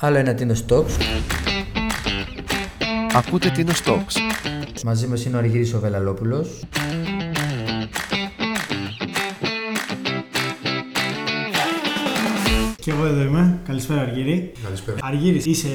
Άλλο ένα Τίνο Stocks. Ακούτε Τίνο Stocks. Μαζί μας είναι ο Αργύρης ο Βελαλόπουλος. Και εγώ εδώ είμαι. Καλησπέρα, Αργύρη. Καλησπέρα. Αργύρη, είσαι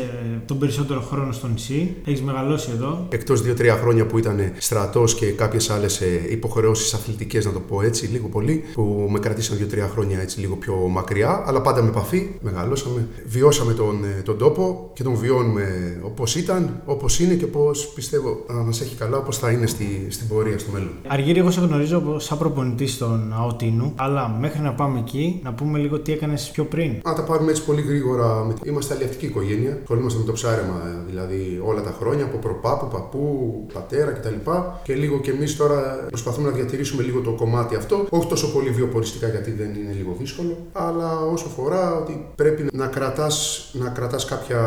τον περισσότερο χρόνο στο νησί. Έχεις μεγαλώσει εδώ. Εκτός δύο-τρία χρόνια που ήταν στρατός και κάποιες άλλες υποχρεώσεις αθλητικές, να το πω έτσι, λίγο πολύ, που με κρατήσαν δύο-τρία χρόνια έτσι λίγο πιο μακριά, αλλά πάντα με επαφή. Μεγαλώσαμε, βιώσαμε τον, ε, τον τόπο και τον βιώνουμε όπως ήταν, όπως είναι και πώ πιστεύω να μας έχει καλά, όπως θα είναι στη, στην πορεία στο μέλλον. Αργύρη, εγώ σε γνωρίζω σαν προπονητής στον Αοτίνου, αλλά μέχρι να πάμε εκεί, να πούμε λίγο τι έκανες πιο πριν. Να τα πάρουμε έτσι πολύ γρήγορα. Είμαστε αλληλευτική οικογένεια. Ασχολούμαστε με το ψάρεμα δηλαδή όλα τα χρόνια από προπάπου, παππού, πατέρα κτλ. Και λίγο και εμείς τώρα προσπαθούμε να διατηρήσουμε λίγο το κομμάτι αυτό. Όχι τόσο πολύ βιοποριστικά γιατί δεν είναι λίγο δύσκολο. Αλλά όσο αφορά ότι πρέπει να κρατάς να κρατάς κάποια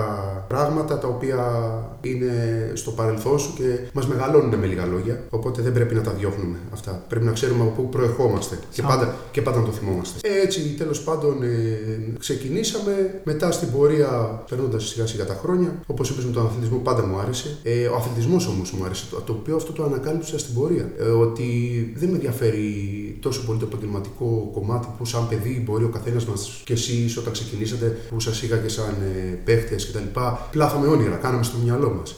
πράγματα τα οποία είναι στο παρελθόν σου και μας μεγαλώνουν με λίγα λόγια. Οπότε δεν πρέπει να τα διώχνουμε αυτά. Πρέπει να ξέρουμε από πού προερχόμαστε. Και πάντα, και πάντα να το θυμόμαστε. Έτσι, τέλος πάντων, ε, ξεκινήσαμε. Μετά στην πορεία, περνώντας σιγά σιγά τα χρόνια, όπως είπες με τον αθλητισμό, πάντα μου άρεσε. Ε, ο αθλητισμός όμως μου άρεσε. Το, το οποίο αυτό το ανακάλυψα στην πορεία. Ε, ότι δεν με ενδιαφέρει τόσο πολύ το επαγγελματικό κομμάτι που σαν παιδί μπορεί ο καθένας μας και εσείς όταν ξεκινήσατε που σας είχα σαν ε, παίχτες κτλ. Πλάθαμε όνειρα, κάναμε στο μυαλό μας.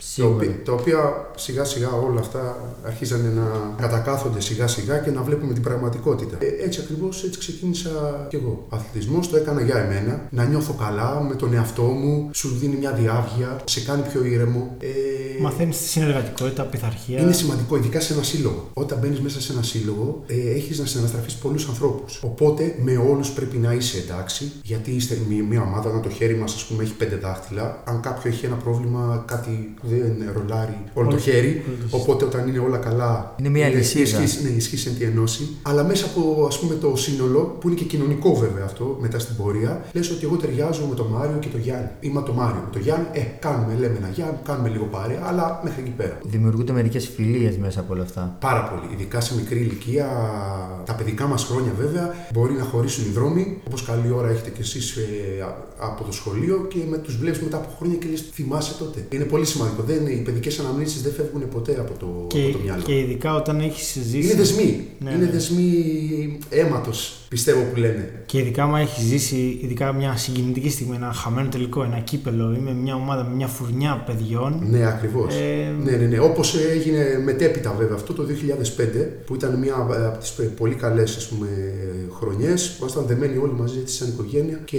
Τα οποία σιγά σιγά όλα αυτά αρχίζανε να κατακάθονται σιγά σιγά και να βλέπουμε την πραγματικότητα. Ε, έτσι ακριβώς έτσι ξεκίνησα κι εγώ. Αθλητισμός το έκανα για εμένα, να νιώθω καλά με τον εαυτό μου, σου δίνει μια διάβγεια, σε κάνει πιο ήρεμο. Ε, Μαθαίνεις τη συνεργατικότητα, πειθαρχία. Είναι σημαντικό, ειδικά σε ένα σύλλογο. Όταν μπαίνεις μέσα σε ένα σύλλογο, ε, έχεις να συναναστραφείς πολλούς ανθρώπους. Οπότε με όλους πρέπει να είσαι εντάξει, γιατί είστε μια, μια ομάδα, να το χέρι μας ας πούμε έχει πέντε δάχτυλα. Αν κάποιο έχει ένα πρόβλημα, κάτι δεν ρολάρει όλο το χέρι. Οπότε όταν είναι όλα καλά. Είναι μια λυσίδα. Ναι, ισχύει εν τη ενώση. Αλλά μέσα από ας πούμε, το σύνολο, που είναι και κοινωνικό βέβαια αυτό, μετά στην πορεία, λες ότι εγώ ταιριάζω με τον Μάριο και τον Γιάννη. Είμαι το Μάριο. Με τον Γιάννη, ε, κάνουμε, λέμε ένα Γιάννη, κάνουμε λίγο παρέα, αλλά μέχρι εκεί πέρα. Δημιουργούνται μερικές φιλίες μέσα από όλα αυτά. Πάρα πολύ. Ειδικά σε μικρή ηλικία, τα παιδικά μας χρόνια βέβαια, μπορεί να χωρίσουν οι δρόμοι. Όπως καλή ώρα έχετε κι εσείς ε, από το σχολείο και με τους βλέπεις μετά από χρόνια και λες, θυμάσαι τότε. Είναι πολύ σημαντικό. Δεν, οι παιδικές αναμνήσεις δεν φεύγουν ποτέ από το, και, από το μυαλό. Και ειδικά όταν έχεις ζήσει. Είναι δεσμοί. Ναι, είναι ναι. δεσμοί αίματος, πιστεύω που λένε. Και ειδικά άμα έχεις ζήσει ειδικά μια συγκινητική στιγμή, ένα χαμένο τελικό, ένα κύπελο ή με μια ομάδα, με μια φουρνιά παιδιών. Ναι, ακριβώς. Ε, Ναι, ναι, ναι. Όπως έγινε μετέπειτα βέβαια αυτό το 2005, που ήταν μια από τις πολύ καλές χρονιές. Ήμασταν δεμένοι όλοι μαζί έτσι, σαν οικογένεια και,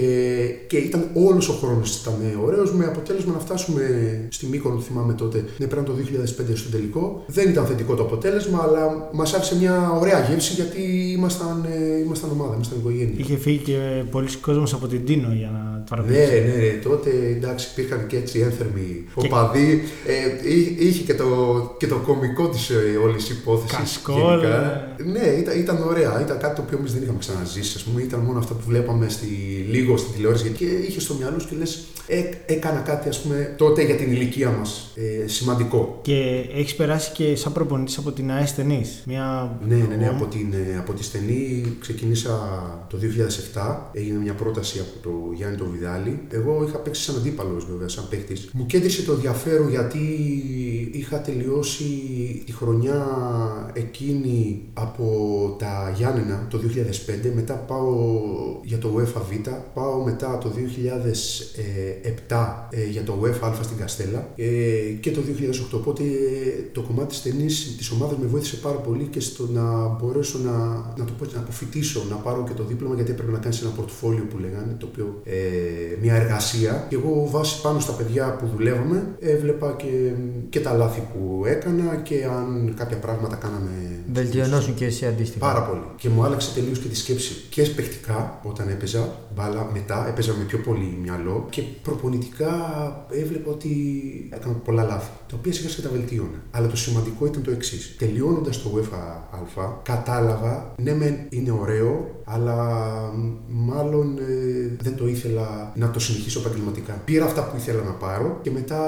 και ήταν όλος ο χρόνος ήταν ωραίος με αποτέλεσμα να φτάσουμε στη Μύκονο, το θυμάμαι τότε, ναι, πέραν το 2005 στο τελικό. Δεν ήταν θετικό το αποτέλεσμα, αλλά μας άφησε μια ωραία γεύση γιατί ήμασταν, ε, ήμασταν ομάδα, ήμασταν οικογένεια. Είχε φύγει και πολλοί κόσμοι από την Τίνο για να Ναι, παρακολουθήσει. ναι, ναι, τότε εντάξει υπήρχαν και έτσι ένθερμοι οπαδοί. Ε, εί- είχε και το, και το κωμικό της όλης υπόθεση. Κασκόλ, Ναι, ήταν, ήταν ωραία. Ήταν κάτι το οποίο εμείς δεν είχαμε ξαναζήσει. Ας πούμε. Ήταν μόνο αυτά που βλέπαμε στη, λίγο στην τηλεόραση. Και είχε στο μυαλό σου και λες, ε, έκανα κάτι ας πούμε, τότε για την ηλικία μας ε, σημαντικό. Και έχεις περάσει και σαν προπονητής από την ΑΕΣ Ταινής. Μια... Ναι, ναι, ναι. Από, την, ε, από τη στενή ξεκίνησα το 2007. Έγινε μια πρόταση από το Γιάννη το Βιδάλη. Εγώ είχα παίξει σαν αντίπαλος, βέβαια, σαν παίχτη. Μου κέντρισε το ενδιαφέρον γιατί είχα τελειώσει τη χρονιά εκείνη από τα Γιάννενα το 2005. Μετά πάω για το UEFA Β. Πάω μετά το 2007 ε, για το UEFA Α στην Καστέλα ε, και το 2008. Οπότε ε, το κομμάτι της ταινής της ομάδας με βοήθησε πάρα πολύ και στο να μπορέσω να, να το πω, έτσι, να αποφυτίσω, να πάρω και το δίπλωμα γιατί έπρεπε να κάνεις ένα πορτοφόλιο που λέγανε, το οποίο, ε, μια εργασία. Και εγώ βάσει πάνω στα παιδιά που δουλεύαμε έβλεπα και, και τα λάθη που έκανα και αν κάποια πράγματα κάναμε Βελτιωνώσουν και εσύ αντίστοιχα. Πάρα πολύ. Και μου άλλαξε τελείως και τη σκέψη. Και παιχτικά, όταν έπαιζα μπάλα, μετά έπαιζα με πιο πολύ μυαλό και προπονητικά έβλεπα ότι έκανα πολλά λάθη. Τα οποία σιγά σιγά τα βελτίωνα. Αλλά το σημαντικό ήταν το εξής. Τελειώνοντας το UEFA Α, κατάλαβα, ναι, μεν είναι ωραίο αλλά μάλλον ε, δεν το ήθελα να το συνεχίσω επαγγελματικά. Πήρα αυτά που ήθελα να πάρω και μετά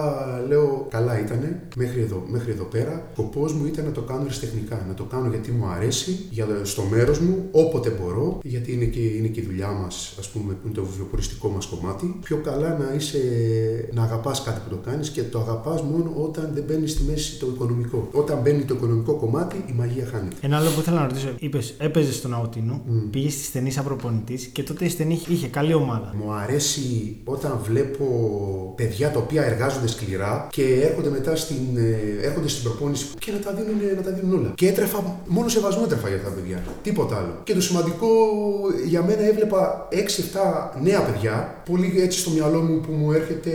λέω καλά ήτανε μέχρι εδώ, μέχρι εδώ πέρα. Ο σκοπός μου ήταν να το κάνω αριστεχνικά, να το κάνω γιατί μου αρέσει, για, στο μέρος μου, όποτε μπορώ, γιατί είναι και, είναι και η δουλειά μας, ας πούμε, που είναι το βιοποριστικό μας κομμάτι. Πιο καλά να είσαι, να αγαπάς κάτι που το κάνεις και το αγαπάς μόνο όταν δεν μπαίνεις στη μέση το οικονομικό. Όταν μπαίνει το οικονομικό κομμάτι, η μαγεία χάνεται. Ένα άλλο που ήθελα να ρωτήσω, είπες, έπαιζες στον Αутίνο, Mm. πήγες στη στενή σαν προπονητής και τότε η στενή είχε καλή ομάδα. Μου αρέσει όταν βλέπω παιδιά τα οποία εργάζονται σκληρά και έρχονται μετά στην, ε, έρχονται στην προπόνηση και να τα, δίνουν, να τα δίνουν όλα. Και έτρεφα, μόνο σεβασμό έτρεφα για αυτά τα παιδιά. Τίποτα άλλο. Και το σημαντικό για μένα έβλεπα 6-7 νέα παιδιά, πολύ έτσι στο μυαλό μου που μου έρχεται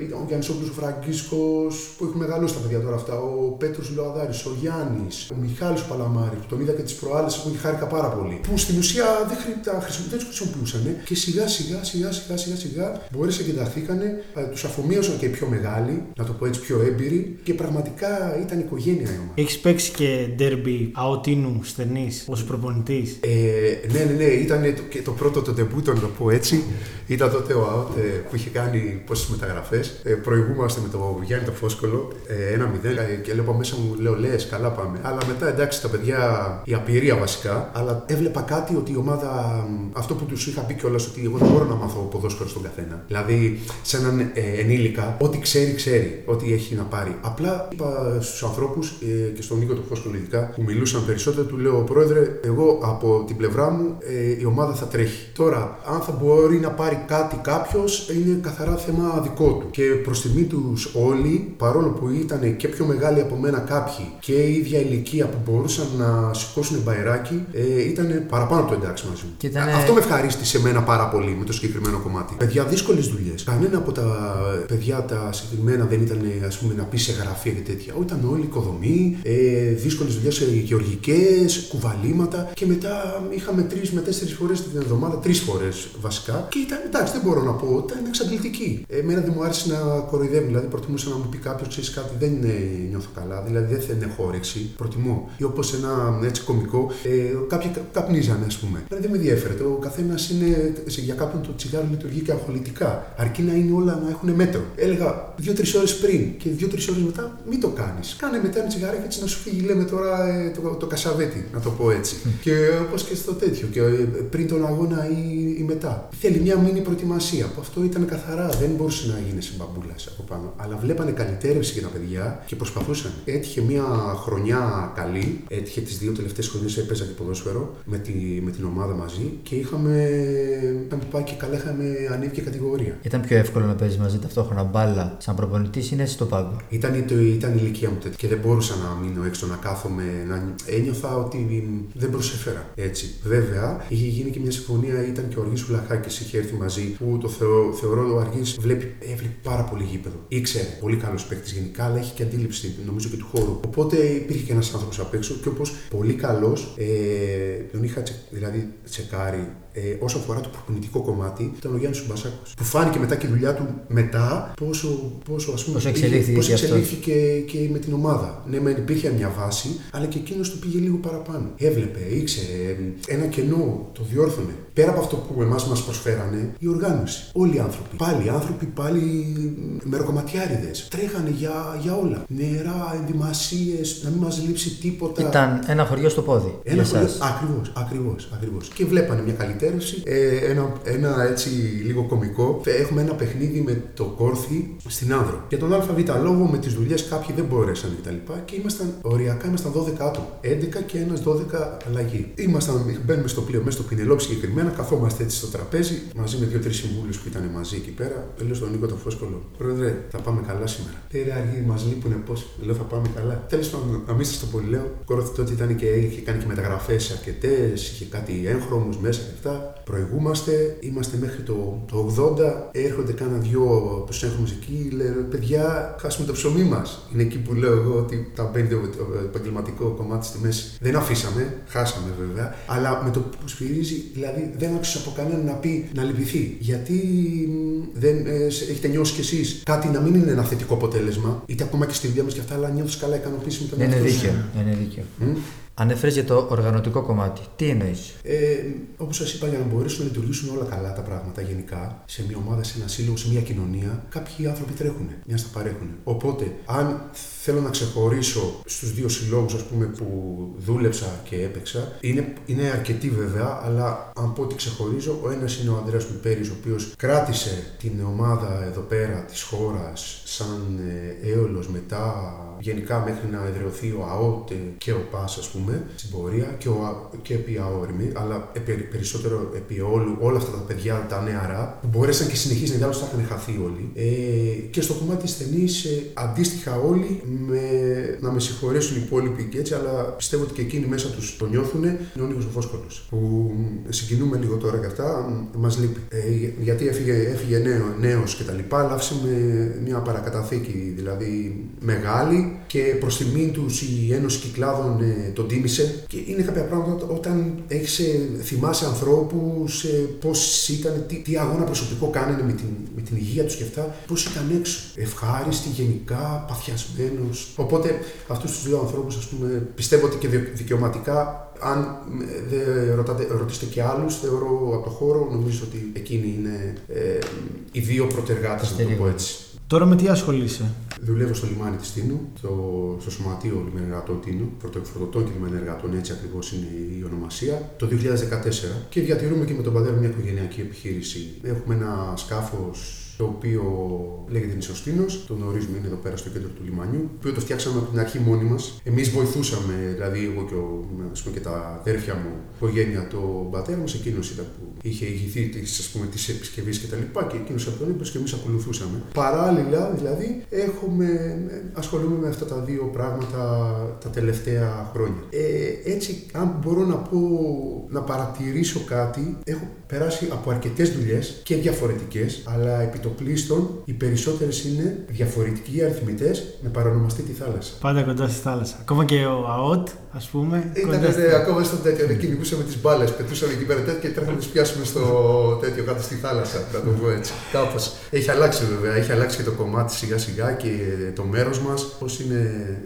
ε, ήταν ο Γιάννης Όπλος, ο Φραγκίσκος, που έχουν μεγαλώσει τα παιδιά τώρα αυτά, ο Πέτρος Λοαδάρης, ο Γιάννης, ο Μιχάλης ο Παλαμάρης, που τον είδα και τις προάλλες που χάρηκα πάρα πολύ. Που στην ουσία δεν χρη- τα χρησιμο- δεν τους χρησιμοποιούσαν και σιγά σιγά σιγά σιγά σιγά σιγά μπόρεσαν και ενταχθήκανε, ε, τους αφομοίωσαν και οι πιο μεγάλοι, να το πω έτσι πιο έμπειροι και πραγματικά ήταν οικογένεια η ομάδα. Έχεις παίξει και ντέρμπι Αутίνου στενής ως προπονητής; Ε, ναι, ναι, ναι, ήταν το, και το πρώτο το ντεμπούτο, να το πω έτσι. Ήταν τότε ο ΑΟΤ ε, που είχε κάνει πόσες μεταγραφές. Ε, προηγούμαστε με τον Γιάννη το Φόσκολο, ε, ένα μηδέν, ε, και έλεγα μέσα μου, λέω, λες, καλά πάμε. Αλλά μετά εντάξει, τα παιδιά, η απειρία βασικά, αλλά έβλεπα κάτι ότι η ομάδα, μ, αυτό που τους είχα πει κιόλας, ότι εγώ δεν μπορώ να μάθω ποδόσφαιρο στον καθένα. Δηλαδή, σε έναν ε, ενήλικα, ό,τι ξέρει, ξέρει, ό,τι έχει να πάρει. Απλά είπα στους ανθρώπους ε, και στον Νίκο το Φόσκολο ειδικά, που μιλούσαν περισσότερο, του λέω, Πρόεδρε, εγώ από την πλευρά μου ε, η ομάδα θα τρέχει. Τώρα, αν θα μπορεί να πάρει κάτι κάποιος, είναι καθαρά θέμα δικό του. Και προς τιμή τους όλοι, παρόλο που ήταν και πιο μεγάλοι από μένα κάποιοι και η ίδια ηλικία που μπορούσαν να σηκώσουν μπαϊράκι, ε, ήταν παραπάνω από το εντάξει μαζί μου. Και ήτανε- Α- Αυτό με ευχαρίστησε εμένα πάρα πολύ με το συγκεκριμένο κομμάτι. Παιδιά, δύσκολες δουλειές. Κανένα από τα παιδιά τα συγκεκριμένα δεν ήταν ας πούμε, να πει σε γραφεία και τέτοια. Ό, Ήταν όλοι οικοδομή, ε, δύσκολες δουλειές γεωργικές, κουβαλήματα και μετά είχαμε τρεις με τέσσερις φορές την εβδομάδα, τρεις φορές βασικά. Και ήταν εντάξει, δεν μπορώ να πω, ήταν εξαντλητική. Εμένα δεν μου άρεσε να κοροϊδεύουν, δηλαδή προτιμούσα να μου πει κάποιος, ξέρεις κάτι, δεν ε, νιώθω καλά, δηλαδή δεν θέλω έχω όρεξη. Προτιμώ. Ή όπως ένα έτσι κωμικό, ε, κάποιοι κα- καπνίζανε, ας πούμε. Εμένα δεν με ενδιαφέρει. Ο καθένας είναι, σε- για κάποιον το τσιγάρο λειτουργεί και αγχολητικά. Αρκεί να είναι όλα να έχουν μέτρο. Έλεγα δύο-τρεις ώρες πριν και δύο-τρεις ώρες μετά, μην το κάνεις. Κάνε μετά ένα τσιγάρο έτσι να σου φύγει, λέμε τώρα ε, το, το κασαβέτι, να το πω έτσι. και όπως και στο τέτοιο, και ε, πριν τον αγώνα ή, ή μετά. Θέλει μια μήνυ προετοιμασία που αυτό ήταν καθαρά, δεν μπορούσε να γίνει σε μπαμπούλα από πάνω. Αλλά βλέπανε καλυτέρευση για τα παιδιά και προσπαθούσαν. Έτυχε μια χρονιά καλή, έτυχε τις δύο τελευταίες χρονιές έπαιζα και ποδόσφαιρο με, τη, με την ομάδα μαζί και είχαμε, είχαμε πάει και καλά, είχαμε ανέβει και κατηγορία. Ήταν πιο εύκολο να παίζεις μαζί ταυτόχρονα μπάλα σαν προπονητής ή έτσι στο πάγκο; Ήταν, το, ήταν η ηλικία μου τέτοια και δεν μπορούσα να μείνω έξω να κάθομαι. Να... Ένιωθα ότι δεν προσέφερα έτσι. Βέβαια, είχε γίνει και μια συμφωνία, ήταν και ο Αργής Ουλαχάκη, είχε έρθει μαζί, που το θεω, θεωρώ ο Αργή βλέπει, έβλεπε πάρα πολύ γήπεδο. Ήξερε, πολύ καλό παίκτη γενικά, αλλά έχει και αντίληψη νομίζω και του χώρου. Οπότε υπήρχε και ένας άνθρωπος απ' έξω και όπως πολύ καλός, ε, τον είχα τσε, δηλαδή τσεκάρει ε, όσο αφορά το προπονητικό κομμάτι, ήταν ο Γιάννης Σουμπασάκο. Που φάνηκε μετά και η δουλειά του μετά πόσο, πόσο, ας πούμε, Πώς πήγε- εξελίχθηκε πώς και αυτός. εξελίχθηκε και με την ομάδα. Ναι, μεν υπήρχε μια βάση, αλλά και εκείνος του πήγε λίγο παραπάνω. Έβλεπε, ήξερε, ένα κενό, το διόρθωνε. Πέρα από αυτό που εμάς μας προσφέρανε, η οργάνωση. Όλοι οι άνθρωποι. Πάλι οι άνθρωποι, πάλι μεροκομματιάριδε. Τρέχανε για, για όλα. Νερά, ενδυμασίες, να μην μας λείψει τίποτα. Ήταν ένα χωριό στο πόδι. Ένα για εσάς. Ακριβώς, ακριβώς, ακριβώς. Και βλέπανε μια καλυτέρευση. Ε, ένα, ένα έτσι λίγο κωμικό. Έχουμε ένα παιχνίδι με το κόρθι στην Άνδρο. Για τον ΑΒ λόγο με τις δουλειές κάποιοι δεν μπόρεσαν κτλ. Και, και ήμασταν, οριακά ήμασταν 12 άτομα. 11 και ένας 12 αλλαγή. Ήμασταν, μπαίνουμε στο πλοίο, μέσα στο Πινελόπι συγκεκριμένα, καθόμαστε έτσι στο τραπέζι μαζί με δύο-τρεις συμβούλους που ήταν μαζί εκεί πέρα. Λέω στον Νίκο το Φόσκολο, Πρόεδρε, θα πάμε καλά σήμερα. Λέει ρε αργοί, μας λείπουνε πώς. Λέω θα πάμε καλά. Τέλος πάντων, να μην σα το πολύ λέω. Κόρθι τότε ήταν και είχε κάνει και μεταγραφές αρκετές, είχε κάτι έγχρωμους μέσα και αυτά. Προηγούμαστε, είμαστε μέχρι το, το 80. Έρχονται κάνα δυο από τους έγχρωμους εκεί. Λένε παιδιά, χάσουμε το ψωμί μας. Είναι εκεί που λέω εγώ ότι τα μπαίνει το, το επαγγελματικό κομμάτι στη μέση. Δεν αφήσαμε, χάσαμε βέβαια. Αλλά με το που σφυρίζει, δηλαδή δεν άκουσα από κανέναν να πει να λυπηθεί. Γιατί μ, δεν ε, σε- έχετε νιώσει κι εσείς κάτι να μην είναι ένα θετικό αποτέλεσμα, είτε ακόμα και στη δουλειά μας και αυτά, αλλά νιώθεις καλά ικανοποίηση με τον Δεν είναι εαυτό σου. δίκαιο. Δεν είναι δίκαιο. Μμ. Ανέφερε για το οργανωτικό κομμάτι. Τι εννοείς; Ε, Όπως σας είπα, για να μπορέσουν να λειτουργήσουν όλα καλά τα πράγματα γενικά, σε μια ομάδα, σε ένα σύλλογο, σε μια κοινωνία, κάποιοι άνθρωποι τρέχουν, μιας στα παρέχουν. Οπότε, αν θέλω να ξεχωρίσω στους δύο συλλόγους που δούλεψα και έπαιξα, είναι, είναι αρκετοί βέβαια, αλλά αν πω ότι ξεχωρίζω, ο ένας είναι ο Ανδρέας Πιπέρη, ο οποίος κράτησε την ομάδα εδώ πέρα της χώρας σαν ε, έολος μετά γενικά μέχρι να εδραιωθεί ο ΑΟΤ και ο ΠΑΣ ας πούμε στην πορεία και, ο, και επί ΑΟΡΜΗ αλλά περισσότερο επί όλου, όλα αυτά τα παιδιά τα νεαρά που μπορέσαν και συνεχίζουν γιατί άλλως θα είχαν χαθεί όλοι. Ε, και στο κομμάτι της ταινής ε, αντίστοιχα όλοι με, να με συγχωρέσουν οι υπόλοιποι και έτσι αλλά πιστεύω ότι και εκείνοι μέσα τους το νιώθουν είναι ο Νίκος ο Φόσκολος που συγκινούμε λίγο τώρα και αυτά μας λείπει. Ε, γιατί έφυγε, έφυγε νέο, νέος και τα λοιπά αλλά άφησε μια παρακαταθήκη δηλαδή μεγάλη και προς τιμήν τους η Ένωση Κυκλάδων ε, τον τίμησε. Και είναι κάποια πράγματα όταν έχεις ε, θυμάσαι ανθρώπους, ε, πώς ήταν, τι, τι, αγώνα προσωπικό κάνανε με την, με την υγεία τους και αυτά, πώς ήταν έξω. Ευχάριστοι, γενικά, παθιασμένου. Οπότε αυτούς τους δύο ανθρώπους, ας πούμε, πιστεύω ότι και δικαιωματικά αν ε, δεν ρωτάτε, ρωτήσετε και άλλους, θεωρώ από το χώρο, νομίζω ότι εκείνοι είναι ε, οι δύο πρωτεργάτες, να το πω έτσι. Τώρα με τι ασχολείσαι; Δουλεύω στο λιμάνι της Τίνου, στο, στο Σωματείο Λιμενεργατών Τίνου, πρωτοεκφορτωτών και λιμενεργατών, έτσι ακριβώς είναι η ονομασία, το 2014 και διατηρούμε και με τον πατέρα μια οικογενειακή επιχείρηση. Έχουμε ένα σκάφος το οποίο λέγεται Νησοστίνο, το γνωρίζουμε, είναι εδώ πέρα στο κέντρο του λιμανιού, το οποίο το φτιάξαμε από την αρχή μόνοι μας. Εμείς βοηθούσαμε, δηλαδή εγώ και, ο, πούμε, και τα αδέρφια μου, οικογένεια, το πατέρα μας, εκείνος ήταν που είχε ηγηθεί της επισκευής και τα λοιπά και εκείνος από τον και εμείς ακολουθούσαμε. Παράλληλα, δηλαδή, έχουμε, ασχολούμαι με αυτά τα δύο πράγματα τα τελευταία χρόνια. Ε, έτσι, αν μπορώ να πω, να παρατηρήσω κάτι, έχω περάσει από αρκετές δουλειές και διαφορετικές, αλλά επί το πλήστον οι περισσότερες είναι διαφορετικοί αριθμητές με παρονομαστή τη θάλασσα. Πάντα κοντά στη θάλασσα. Ακόμα και ο ΑΟΤ, ας πούμε. Ήταν κοντά στη... ακόμα στο τέτοιο. Εκεί κυνηγούσαμε τις μπάλες, πετούσαμε εκεί πέρα και τρέχαμε να τις πιάσουμε στο τέτοιο κάτω στη θάλασσα. Να το πω έτσι. Κάπως. Έχει αλλάξει βέβαια. Έχει αλλάξει και το κομμάτι σιγά σιγά και το μέρος μας. Πώς είναι,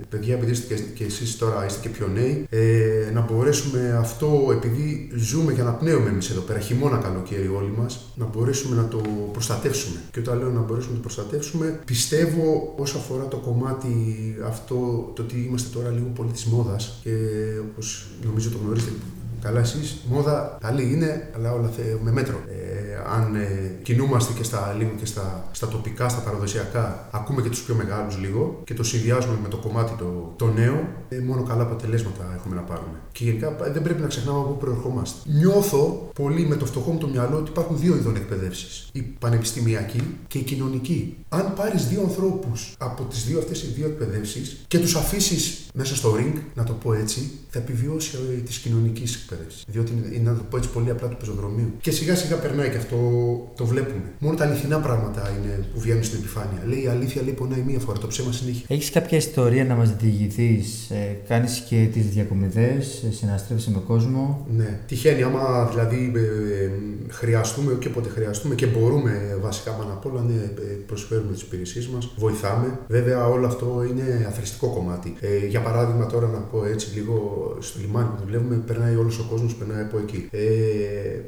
παιδιά, επειδή είστε και εσείς τώρα είστε και πιο νέοι, ε, να μπορέσουμε αυτό επειδή ζούμε και αναπνέουμε εμείς εδώ πέρα χειμώνα καλοκαίρι όλοι μας, να μπορέσουμε να το προστατεύσουμε. Και όταν λέω να μπορέσουμε να το προστατεύσουμε, πιστεύω όσο αφορά το κομμάτι αυτό, το ότι είμαστε τώρα λίγο πολύ τη μόδα και όπως νομίζω το γνωρίζετε καλά εσείς, μόδα καλή είναι, αλλά όλα με μέτρο. Ε, αν ε, κινούμαστε και στα, λίγο και στα, στα τοπικά, στα παραδοσιακά, ακούμε και τους πιο μεγάλους λίγο και το συνδυάζουμε με το κομμάτι το, το νέο, ε, μόνο καλά αποτελέσματα έχουμε να πάρουμε. Και γενικά ε, δεν πρέπει να ξεχνάμε από πού προερχόμαστε. Νιώθω πολύ με το φτωχό μου το μυαλό ότι υπάρχουν δύο ειδών εκπαιδεύσεις. Η πανεπιστημιακή και η κοινωνική. Αν πάρεις δύο ανθρώπους από τις δύο αυτές οι δύο εκπαιδεύσεις και τους αφήσεις μέσα στο ring, να το πω έτσι, θα επιβιώσει της κοινωνικής εκπαίδευση. Διότι είναι, να το πω έτσι πολύ απλά του πεζοδρομίου. Και σιγά σιγά περνάει και αυτό το βλέπουμε. Μόνο τα αληθινά πράγματα είναι που βγαίνουν στην επιφάνεια. Λέει η αλήθεια λέει πονάει μία φορά, το ψέμα συνέχεια. Έχεις κάποια ιστορία να μας διηγηθείς, ε, κάνεις και τις διακομιδές, ε, συναστρέφεσαι με κόσμο; Ναι. Τυχαίνει, άμα δηλαδή ε, χρειαστούμε και όποτε χρειαστούμε και μπορούμε βασικά πάνω απ' όλα ναι, ε, προσφέρουμε τις υπηρεσίες μας, βοηθάμε. Βέβαια όλο αυτό είναι αθρηστικό κομμάτι. Ε, για παράδειγμα, τώρα να πω έτσι λίγο στο λιμάνι που δουλεύουμε, περνάει όλος ο κόσμος, περνάει από εκεί. Ε,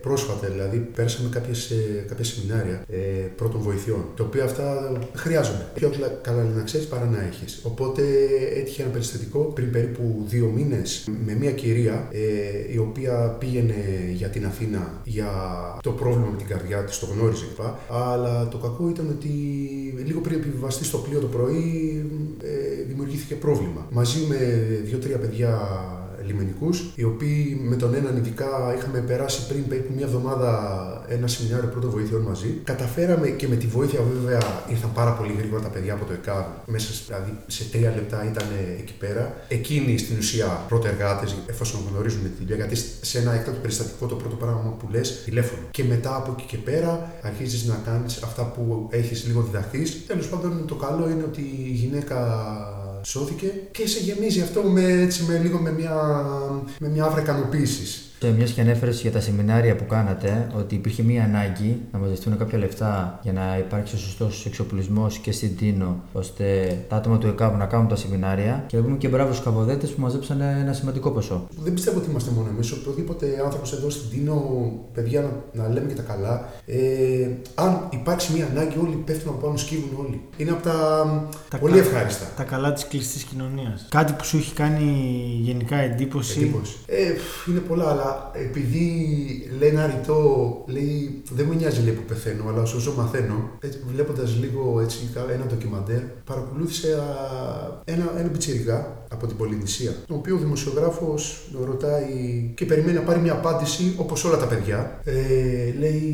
πρόσφατα δηλαδή, πέρασαμε κάποιες, ε, κάποια σεμινάρια ε, πρώτων βοηθειών, τα οποία αυτά χρειάζονται. Πιο καλά να ξέρεις παρά να έχεις. Οπότε έτυχε ένα περιστατικό πριν περίπου δύο μήνες με μια κυρία ε, η οποία πήγαινε για την Αθήνα για το πρόβλημα με την καρδιά της, το γνώριζε κλπ. Αλλά το κακό ήταν ότι λίγο πριν επιβιβαστεί στο πλοίο το πρωί ε, δημιουργήθηκε πρόβλημα. Μαζί με δύο-τρία παιδιά λιμενικούς, οι οποίοι με τον έναν ειδικά είχαμε περάσει πριν περίπου μια εβδομάδα ένα σεμινάριο πρώτων βοήθειων μαζί. Καταφέραμε και με τη βοήθεια, βέβαια, ήρθαν πάρα πολύ γρήγορα τα παιδιά από το ΕΚΑΒ. Μέσα δηλαδή, σε τρία λεπτά ήταν εκεί πέρα. Εκείνοι στην ουσία πρώτοι εργάτες, εφόσον γνωρίζουν τη δουλειά, γιατί σε ένα έκτακτο περιστατικό το πρώτο πράγμα που λες τηλέφωνο. Και μετά από εκεί και πέρα αρχίζεις να κάνεις αυτά που έχεις λίγο διδαχθείς. Τέλος πάντων, το καλό είναι ότι η γυναίκα σώθηκε και σε γεμίζει αυτό με, έτσι, με λίγο με μια, με μια άβρα ικανοποίηση. Μια και ανέφερες για τα σεμινάρια που κάνατε, ότι υπήρχε μία ανάγκη να μαζευτούν κάποια λεφτά για να υπάρξει ο σωστός εξοπλισμός και στην Τίνο, ώστε τα άτομα του ΕΚΑΒ να κάνουν τα σεμινάρια. Και βλέπουμε και μπράβο στους καβοδέτε που μαζέψαν ένα σημαντικό ποσό. Δεν πιστεύω ότι είμαστε μόνο εμείς. Οποιοδήποτε άνθρωπος εδώ στην Τίνο, παιδιά, να, να λέμε και τα καλά. Ε, αν υπάρξει μία ανάγκη, όλοι πέφτουν από πάνω, σκύβουν όλοι. Είναι από τα, Τα πολύ κα- ευχάριστα. Τα καλά της κλειστής κοινωνίας. Κάτι που σου έχει κάνει γενικά εντύπωση; Εντύπωση. Ε, φ, είναι πολλά, αλλά επειδή λέει ένα ρητό, λέει, δεν με νοιάζει λέει που πεθαίνω, αλλά όσο ζω μαθαίνω. Βλέποντας λίγο έτσι, κα- ένα ντοκιμαντέρ, παρακολούθησε α, ένα, ένα πιτσιρικά από την Πολυνησία, τον οποίο ο δημοσιογράφος ρωτάει και περιμένει να πάρει μια απάντηση όπως όλα τα παιδιά. Ε, λέει,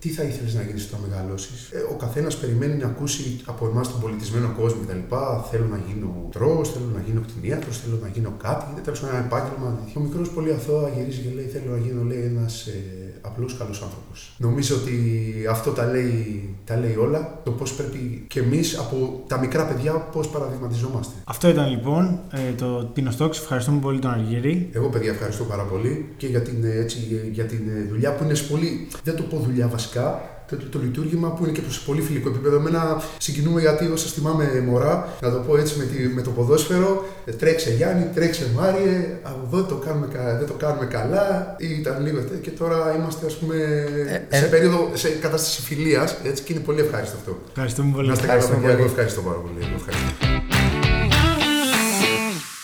τι θα ήθελες να γίνεις όταν μεγαλώσεις; Ε, ο καθένας περιμένει να ακούσει από εμάς τον πολιτισμένο κόσμο κτλ. Θέλω να γίνω τρό, θέλω να γίνω κτηνίατρος, θέλω να γίνω κάτι. Τέλος πάντων, ένα επάγγελμα. Και ο μικρός πολύ αθώα γυρίζει και λέει: Θέλω να γίνω λέει, ένας ε, απλό καλό άνθρωπος. Νομίζω ότι αυτό τα λέει, τα λέει όλα. Το πώς πρέπει και εμείς από τα μικρά παιδιά πώς παραδειγματιζόμαστε. Αυτό ήταν λοιπόν ε, το Τίνο Stocks. Ευχαριστούμε πολύ τον Αργύρη. Εγώ, παιδιά, ευχαριστώ πάρα πολύ και για την, ε, έτσι, ε, για την ε, δουλειά που είναι σε πολύ. Δεν το πω δουλειά βασικά. Το, το, το λειτουργήμα που είναι και σε πολύ φιλικό επίπεδο. Εμένα συγκινούμε γιατί όσα θυμάμαι μωρά, να το πω έτσι με, τη, με το ποδόσφαιρο, ε, τρέξε Γιάννη, τρέξε Μάριε, από εδώ δεν το κάνουμε, κα- δεν το κάνουμε καλά, ή ήταν λίγο τέτοιο. και τώρα είμαστε ας πούμε Ε, σε ε. περίοδο, σε κατάσταση φιλίας, έτσι και είναι πολύ ευχάριστο αυτό. Ευχαριστούμε πολύ. Να είστε καλά, Ευχαριστούμε παιδιά, εγώ πολύ. ευχαριστώ πάρα πολύ. Εγώ ευχαριστώ.